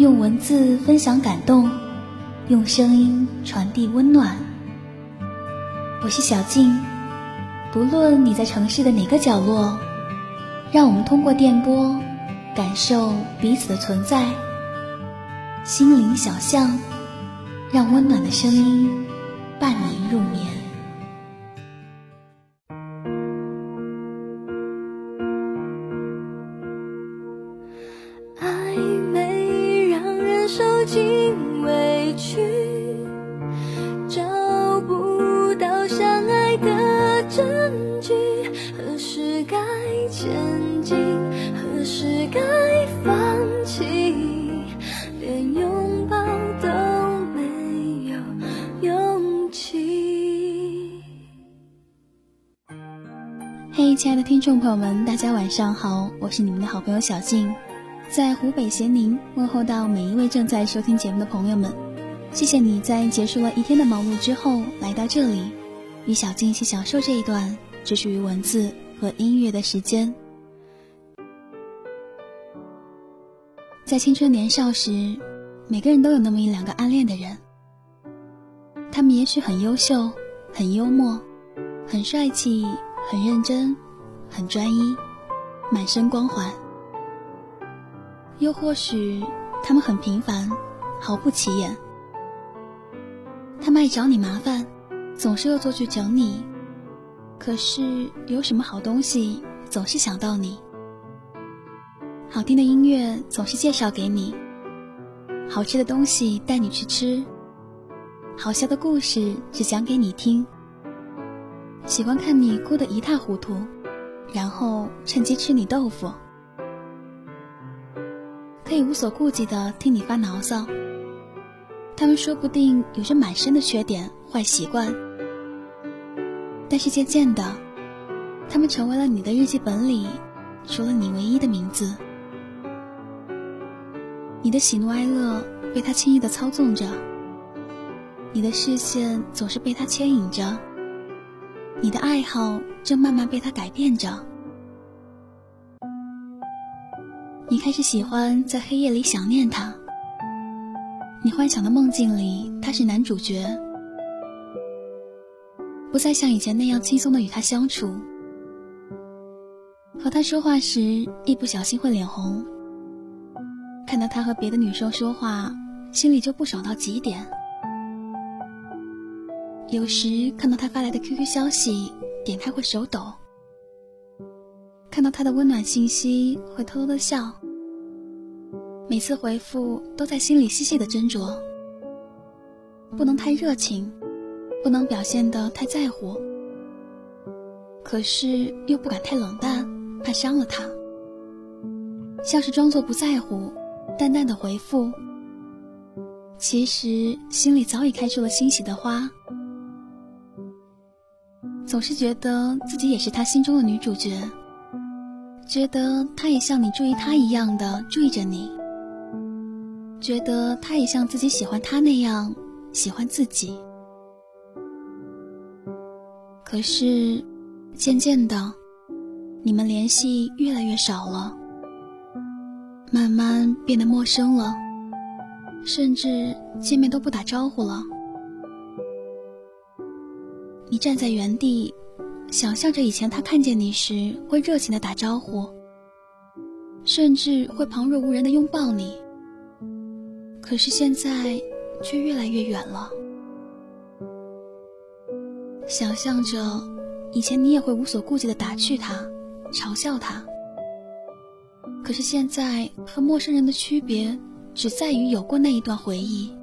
用文字分享感动，用声音传递温暖。我是小静，不论你在城市的哪个角落，让我们通过电波感受彼此的存在。心灵小巷，让温暖的声音伴你入眠。该前进，何时该放弃，连拥抱都没有勇气。嘿，亲爱的听众朋友们，大家晚上好，我是你们的好朋友小静，在湖北咸宁问候到每一位正在收听节目的朋友们，谢谢你在结束了一天的忙碌之后来到这里，与小静一起享受这一段只属于文字。和音乐的时间。在青春年少时，每个人都有那么一两个暗恋的人，他们也许很优秀，很幽默，很帅气。很认真，很专一，满身光环。又或许他们很平凡，毫不起眼。他们爱找你麻烦，总是恶作剧整你。可是有什么好东西，总是想到你。好听的音乐总是介绍给你，好吃的东西带你去吃，好笑的故事只讲给你听。喜欢看你哭得一塌糊涂，然后趁机吃你豆腐，可以无所顾忌的听你发牢骚。他们说不定有着满身的缺点、坏习惯，但是渐渐的，他们成为了你的日记本里除了你唯一的名字。你的喜怒哀乐被他轻易的操纵着，你的视线总是被他牵引着。你的爱好正慢慢被他改变着，你开始喜欢在黑夜里想念他。你幻想的梦境里他是男主角，不再像以前那样轻松的与他相处。和他说话时一不小心会脸红，看到他和别的女生说话，心里就不爽到极点。有时看到他发来的 QQ 消息，点开会手抖；看到他的温暖信息，会偷偷的笑。每次回复都在心里细细的斟酌，不能太热情，不能表现的太在乎，可是又不敢太冷淡，怕伤了他。像是装作不在乎，淡淡的回复，其实心里早已开出了欣喜的花。总是觉得自己也是他心中的女主角，觉得他也像你注意他一样的注意着你，觉得他也像自己喜欢他那样喜欢自己。可是，渐渐的，你们联系越来越少了，慢慢变得陌生了，甚至见面都不打招呼了。你站在原地，想象着以前他看见你时会热情的打招呼，甚至会旁若无人的拥抱你。可是现在却越来越远了。想象着以前你也会无所顾忌的打趣他，嘲笑他。可是现在和陌生人的区别，只在于有过那一段回忆。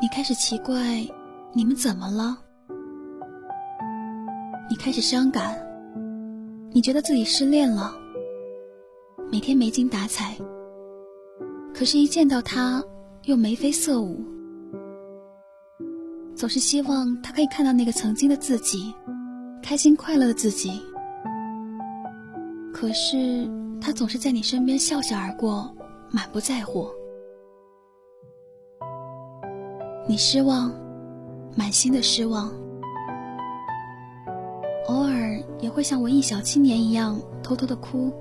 你开始奇怪，你们怎么了？你开始伤感，你觉得自己失恋了，每天没精打采。可是，一见到他，又眉飞色舞，总是希望他可以看到那个曾经的自己，开心快乐的自己。可是，他总是在你身边笑笑而过，满不在乎。你失望，满心的失望，偶尔也会像文艺小青年一样偷偷的哭，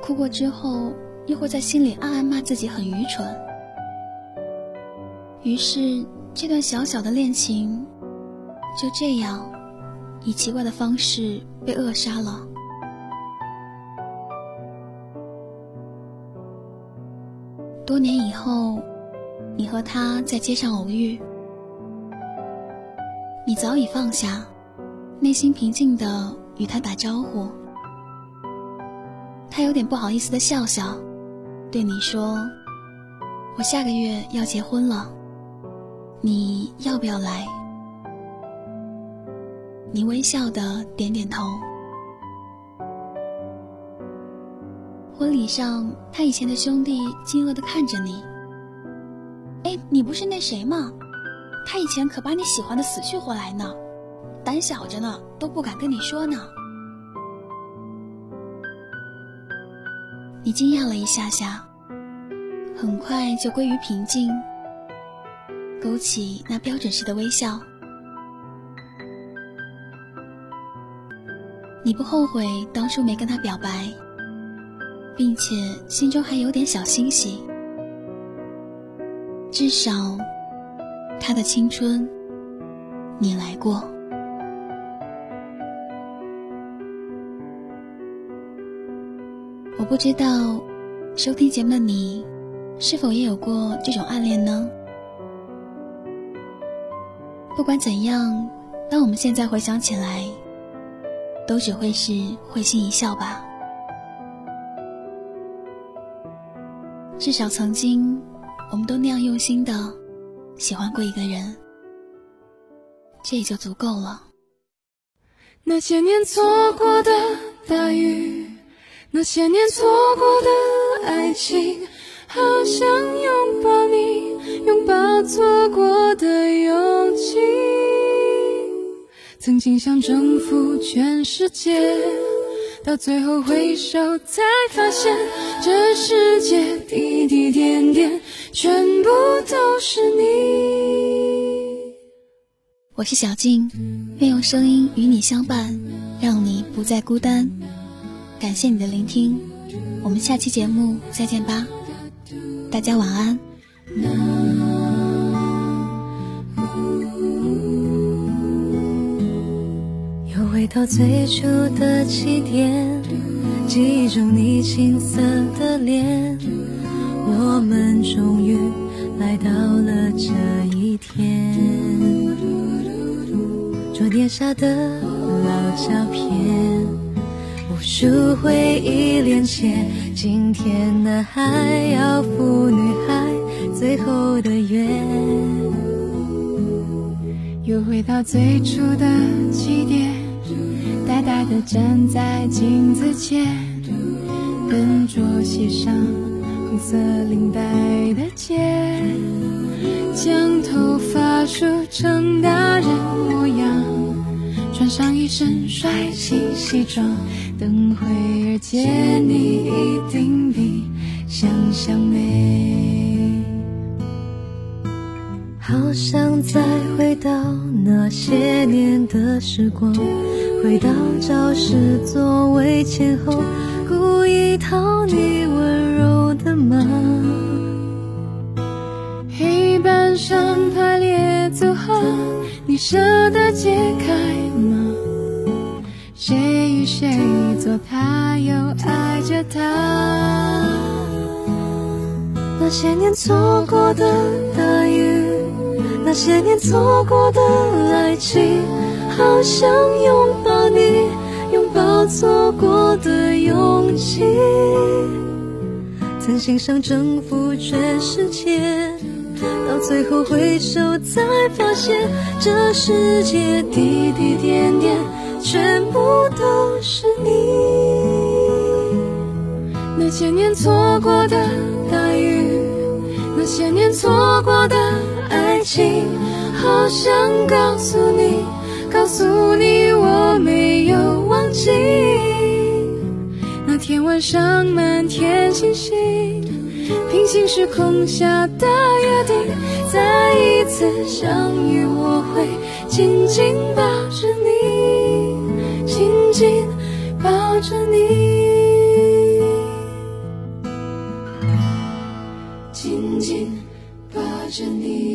哭过之后，又会在心里暗暗骂自己很愚蠢。于是，这段小小的恋情就这样以奇怪的方式被扼杀了。多年以后，你和他在街上偶遇，你早已放下，内心平静的与他打招呼。他有点不好意思的笑笑，对你说：“我下个月要结婚了，你要不要来？”你微笑的点点头。婚礼上，他以前的兄弟惊愕的看着你。哎，你不是那谁吗？他以前可把你喜欢的死去活来呢，胆小着呢，都不敢跟你说呢。你惊讶了一下下，很快就归于平静，勾起那标准式的微笑。你不后悔当初没跟他表白？并且心中还有点小欣喜，至少他的青春你来过。我不知道收听节目的你是否也有过这种暗恋呢？不管怎样，当我们现在回想起来，都只会是会心一笑吧。至少曾经，我们都那样用心的喜欢过一个人，这也就足够了。那些年错过的大雨，那些年错过的爱情，好想拥抱你，拥抱错过的勇气。曾经想征服全世界。到最后回首，才发现这世界滴滴点点，全部都是你。我是小静，愿用声音与你相伴，让你不再孤单。感谢你的聆听，我们下期节目再见吧，大家晚安。又回到最初的起点，记忆中你青涩的脸，我们终于来到了这一天。桌垫下的老照片，无数回忆连结，今天男孩要赴女孩最后的约。又回到最初的起点。呆呆地站在镜子前，笨拙系上红色领带的结，将头发梳成大人模样，穿上一身帅气西装，等会儿见你一定比想象美。好想再回到那些年的时光。回到教室座位前后，故意讨你温柔的骂。黑板上排列组合，你舍得解开吗？谁与谁做他，又爱着他？那些年错过的大雨，那些年错过的爱情。好想拥抱你，拥抱错过的勇气。曾心想征服全世界，到最后回首才发现，这世界滴滴点点，全部都是你。那些年错过的大雨，那些年错过的爱情，好想告诉你。告诉你，我没有忘记那天晚上满天星星，平行时空下的约定。再一次相遇，我会紧紧抱着你，紧紧抱着你紧紧抱着你。